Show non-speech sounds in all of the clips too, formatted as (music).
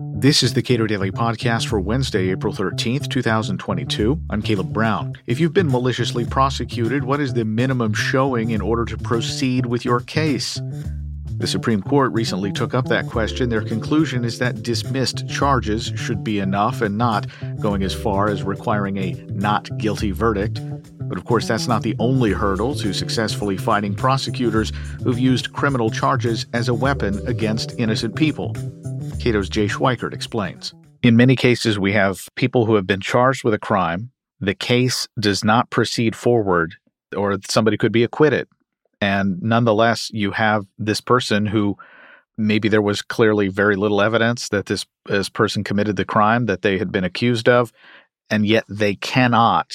This is the Cato Daily Podcast for Wednesday, April 13th, 2022. I'm Caleb Brown. If you've been maliciously prosecuted, what is the minimum showing in order to proceed with your case? The Supreme Court recently took up that question. Their conclusion is that dismissed charges should be enough and not going as far as requiring a not guilty verdict. But of course, that's not the only hurdle to successfully fighting prosecutors who've used criminal charges as a weapon against innocent people. Cato's Jay Schweikert explains. In many cases, we have people who have been charged with a crime. The case does not proceed forward, or somebody could be acquitted. And nonetheless, you have this person who maybe there was clearly very little evidence that this, this person committed the crime that they had been accused of, and yet they cannot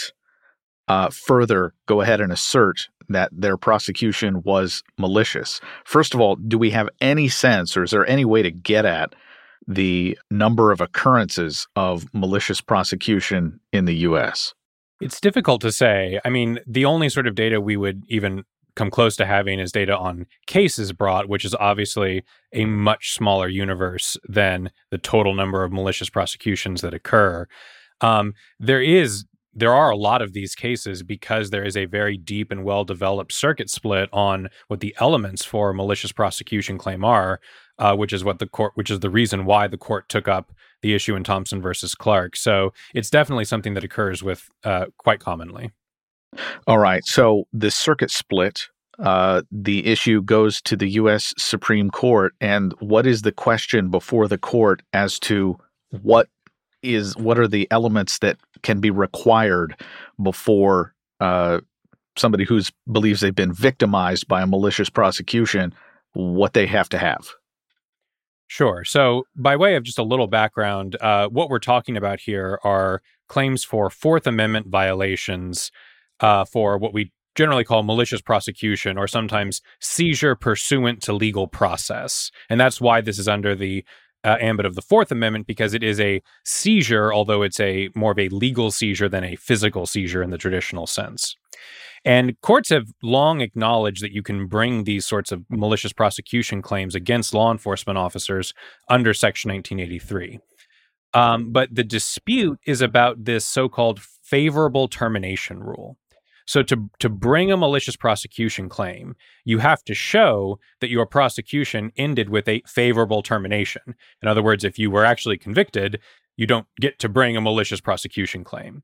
uh, further go ahead and assert that their prosecution was malicious. First of all, do we have any sense, or is there any way to get at the number of occurrences of malicious prosecution in the U.S.? It's difficult to say. I mean, the only sort of data we would even come close to having is data on cases brought, which is obviously a much smaller universe than the total number of malicious prosecutions that occur. Um, there is there are a lot of these cases because there is a very deep and well developed circuit split on what the elements for a malicious prosecution claim are, uh, which is what the court, which is the reason why the court took up the issue in Thompson versus Clark. So it's definitely something that occurs with uh, quite commonly. All right. So the circuit split, uh, the issue goes to the U.S. Supreme Court. And what is the question before the court as to what is what are the elements that can be required before uh, somebody who believes they've been victimized by a malicious prosecution, what they have to have? Sure. So, by way of just a little background, uh, what we're talking about here are claims for Fourth Amendment violations uh, for what we generally call malicious prosecution or sometimes seizure pursuant to legal process. And that's why this is under the uh, ambit of the Fourth Amendment because it is a seizure, although it's a more of a legal seizure than a physical seizure in the traditional sense. And courts have long acknowledged that you can bring these sorts of malicious prosecution claims against law enforcement officers under Section 1983. Um, but the dispute is about this so called favorable termination rule. So to to bring a malicious prosecution claim, you have to show that your prosecution ended with a favorable termination. In other words, if you were actually convicted, you don't get to bring a malicious prosecution claim.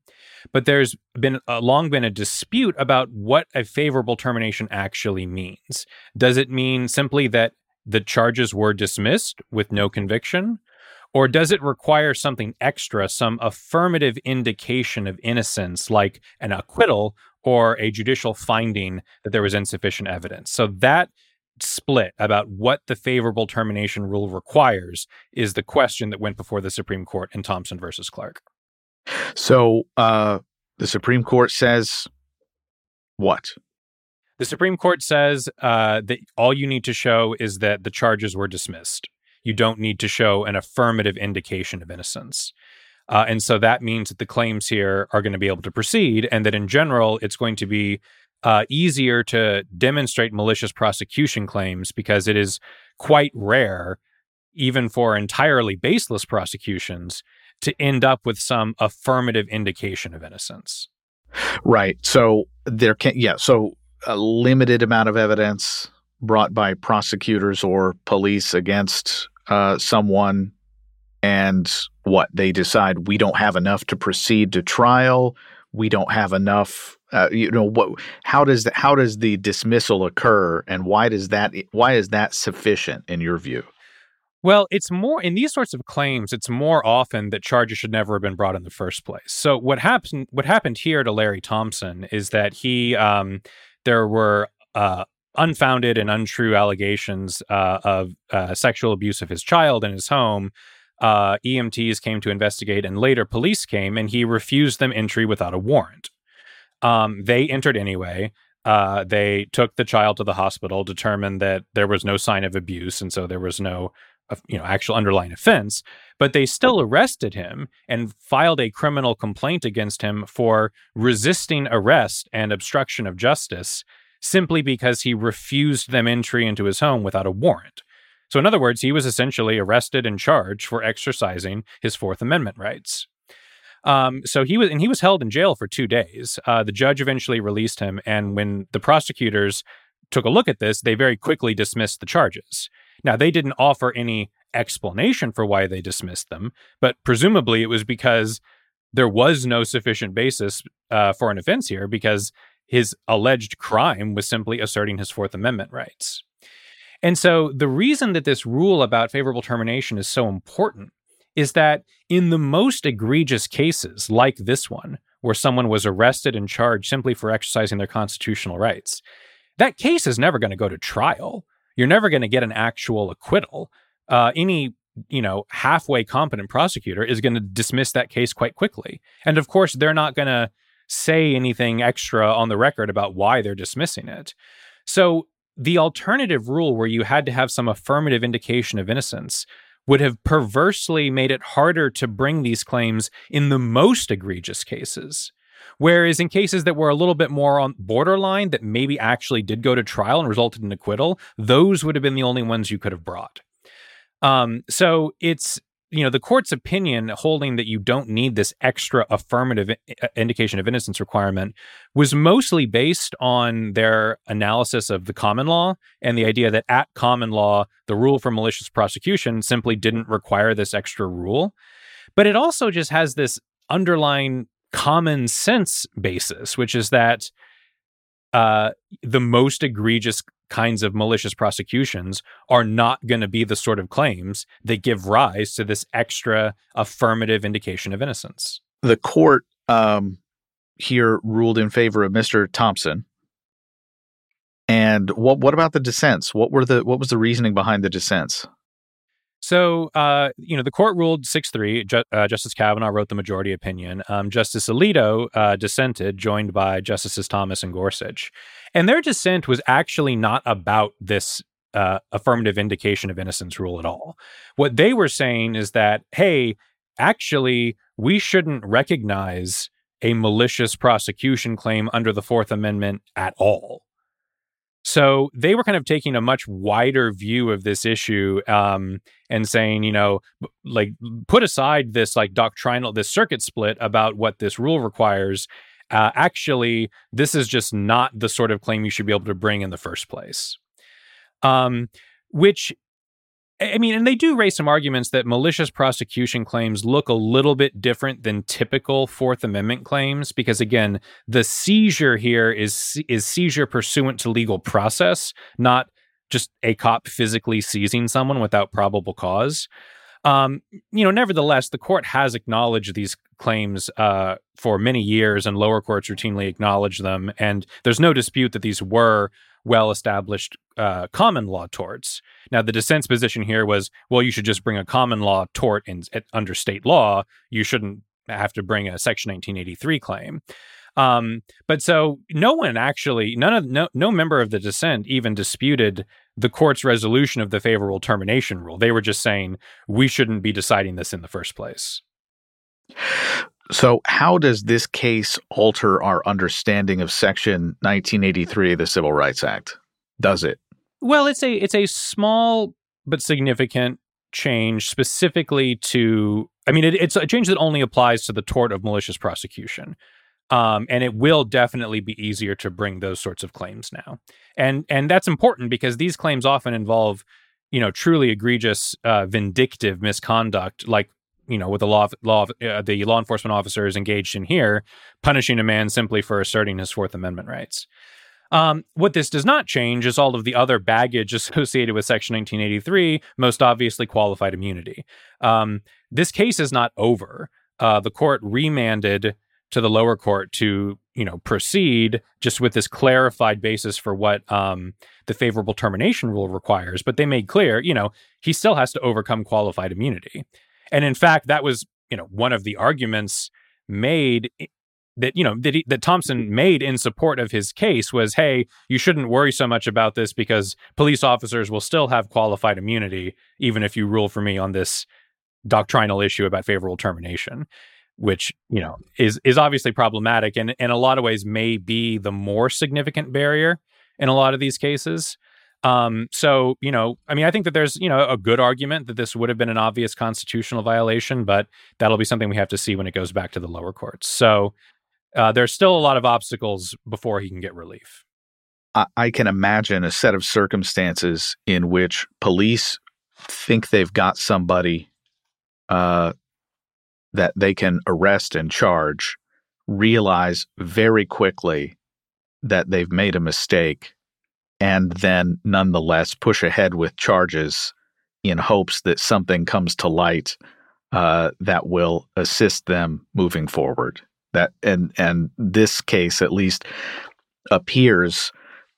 But there's been a, long been a dispute about what a favorable termination actually means. Does it mean simply that the charges were dismissed with no conviction? Or does it require something extra, some affirmative indication of innocence, like an acquittal or a judicial finding that there was insufficient evidence. So that split about what the favorable termination rule requires is the question that went before the Supreme Court in Thompson versus Clark. So uh, the Supreme Court says what? The Supreme Court says uh, that all you need to show is that the charges were dismissed. You don't need to show an affirmative indication of innocence. Uh, and so that means that the claims here are going to be able to proceed, and that in general, it's going to be uh, easier to demonstrate malicious prosecution claims because it is quite rare, even for entirely baseless prosecutions, to end up with some affirmative indication of innocence. Right. So there can, yeah. So a limited amount of evidence brought by prosecutors or police against uh, someone and what they decide we don't have enough to proceed to trial we don't have enough uh, you know what how does the, how does the dismissal occur and why does that why is that sufficient in your view well, it's more in these sorts of claims, it's more often that charges should never have been brought in the first place. So what happened what happened here to Larry Thompson is that he um, there were uh, unfounded and untrue allegations uh, of uh, sexual abuse of his child in his home uh, EMTs came to investigate, and later police came, and he refused them entry without a warrant. Um, they entered anyway. Uh, they took the child to the hospital, determined that there was no sign of abuse, and so there was no, uh, you know, actual underlying offense. But they still arrested him and filed a criminal complaint against him for resisting arrest and obstruction of justice, simply because he refused them entry into his home without a warrant. So, in other words, he was essentially arrested and charged for exercising his Fourth Amendment rights. Um, so he was, and he was held in jail for two days. Uh, the judge eventually released him, and when the prosecutors took a look at this, they very quickly dismissed the charges. Now, they didn't offer any explanation for why they dismissed them, but presumably it was because there was no sufficient basis uh, for an offense here because his alleged crime was simply asserting his Fourth Amendment rights. And so the reason that this rule about favorable termination is so important is that in the most egregious cases, like this one, where someone was arrested and charged simply for exercising their constitutional rights, that case is never going to go to trial. You're never going to get an actual acquittal. Uh, any you know halfway competent prosecutor is going to dismiss that case quite quickly, and of course they're not going to say anything extra on the record about why they're dismissing it. So the alternative rule where you had to have some affirmative indication of innocence would have perversely made it harder to bring these claims in the most egregious cases. Whereas in cases that were a little bit more on borderline, that maybe actually did go to trial and resulted in acquittal, those would have been the only ones you could have brought. Um, so it's you know the court's opinion holding that you don't need this extra affirmative indication of innocence requirement was mostly based on their analysis of the common law and the idea that at common law the rule for malicious prosecution simply didn't require this extra rule. But it also just has this underlying common sense basis which is that uh, the most egregious kinds of malicious prosecutions are not going to be the sort of claims that give rise to this extra affirmative indication of innocence. The court um, here ruled in favor of Mr. Thompson. And what what about the dissents? What were the what was the reasoning behind the dissents? So, uh, you know, the court ruled 6 3. Ju- uh, Justice Kavanaugh wrote the majority opinion. Um, Justice Alito uh, dissented, joined by Justices Thomas and Gorsuch. And their dissent was actually not about this uh, affirmative indication of innocence rule at all. What they were saying is that, hey, actually, we shouldn't recognize a malicious prosecution claim under the Fourth Amendment at all. So they were kind of taking a much wider view of this issue um, and saying, you know, like put aside this like doctrinal, this circuit split about what this rule requires. Uh, actually, this is just not the sort of claim you should be able to bring in the first place. Um, which I mean, and they do raise some arguments that malicious prosecution claims look a little bit different than typical Fourth Amendment claims because, again, the seizure here is is seizure pursuant to legal process, not just a cop physically seizing someone without probable cause. Um, you know, nevertheless, the court has acknowledged these claims uh, for many years, and lower courts routinely acknowledge them. And there's no dispute that these were well established uh, common law torts. Now, the dissent's position here was, well, you should just bring a common law tort in, under state law. You shouldn't have to bring a Section 1983 claim. Um, but so no one actually, none of no no member of the dissent even disputed the court's resolution of the favorable termination rule. They were just saying we shouldn't be deciding this in the first place. So, how does this case alter our understanding of Section 1983 of the Civil Rights Act? Does it? Well, it's a it's a small but significant change specifically to. I mean, it, it's a change that only applies to the tort of malicious prosecution, um, and it will definitely be easier to bring those sorts of claims now. And and that's important because these claims often involve, you know, truly egregious, uh, vindictive misconduct, like you know, with the law, law, uh, the law enforcement officers engaged in here, punishing a man simply for asserting his Fourth Amendment rights. Um, what this does not change is all of the other baggage (laughs) associated with Section 1983, most obviously qualified immunity. Um, this case is not over. Uh, the court remanded to the lower court to, you know, proceed just with this clarified basis for what um, the favorable termination rule requires. But they made clear, you know, he still has to overcome qualified immunity. And in fact, that was, you know, one of the arguments made that you know that, he, that Thompson made in support of his case was, hey, you shouldn't worry so much about this because police officers will still have qualified immunity even if you rule for me on this doctrinal issue about favorable termination, which you know is is obviously problematic and in a lot of ways may be the more significant barrier in a lot of these cases. Um, so, you know, I mean, I think that there's, you know, a good argument that this would have been an obvious constitutional violation, but that'll be something we have to see when it goes back to the lower courts. So uh, there's still a lot of obstacles before he can get relief. I, I can imagine a set of circumstances in which police think they've got somebody uh, that they can arrest and charge, realize very quickly that they've made a mistake and then nonetheless push ahead with charges in hopes that something comes to light uh, that will assist them moving forward. That and and this case at least appears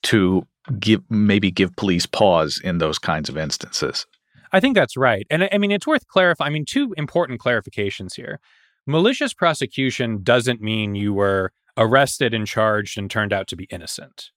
to give maybe give police pause in those kinds of instances. I think that's right, and I mean it's worth clarifying. I mean two important clarifications here. Malicious prosecution doesn't mean you were arrested and charged and turned out to be innocent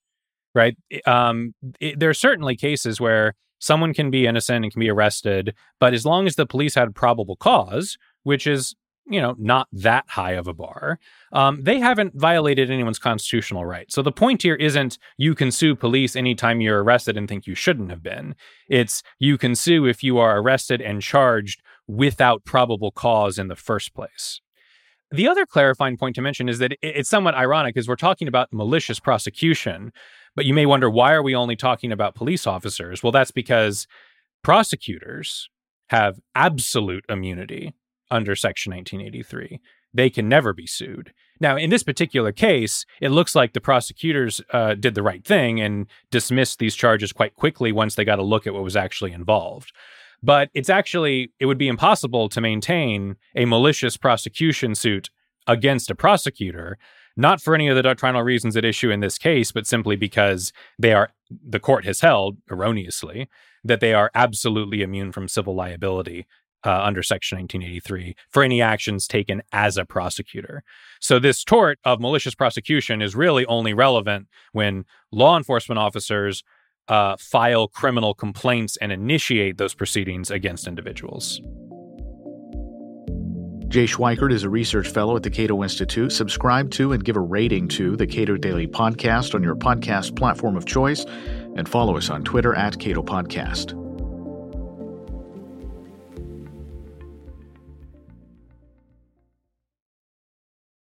right? Um, it, there are certainly cases where someone can be innocent and can be arrested, but as long as the police had probable cause, which is you know not that high of a bar, um, they haven't violated anyone's constitutional right. So the point here isn't you can sue police anytime you're arrested and think you shouldn't have been. It's you can sue if you are arrested and charged without probable cause in the first place. The other clarifying point to mention is that it's somewhat ironic because we're talking about malicious prosecution, but you may wonder why are we only talking about police officers? Well, that's because prosecutors have absolute immunity under Section 1983. They can never be sued. Now, in this particular case, it looks like the prosecutors uh, did the right thing and dismissed these charges quite quickly once they got a look at what was actually involved. But it's actually, it would be impossible to maintain a malicious prosecution suit against a prosecutor not for any of the doctrinal reasons at issue in this case, but simply because they are the court has held erroneously that they are absolutely immune from civil liability uh, under Section 1983 for any actions taken as a prosecutor. So, this tort of malicious prosecution is really only relevant when law enforcement officers uh, file criminal complaints and initiate those proceedings against individuals. Jay Schweikert is a research fellow at the Cato Institute. Subscribe to and give a rating to the Cato Daily Podcast on your podcast platform of choice, and follow us on Twitter at Cato Podcast.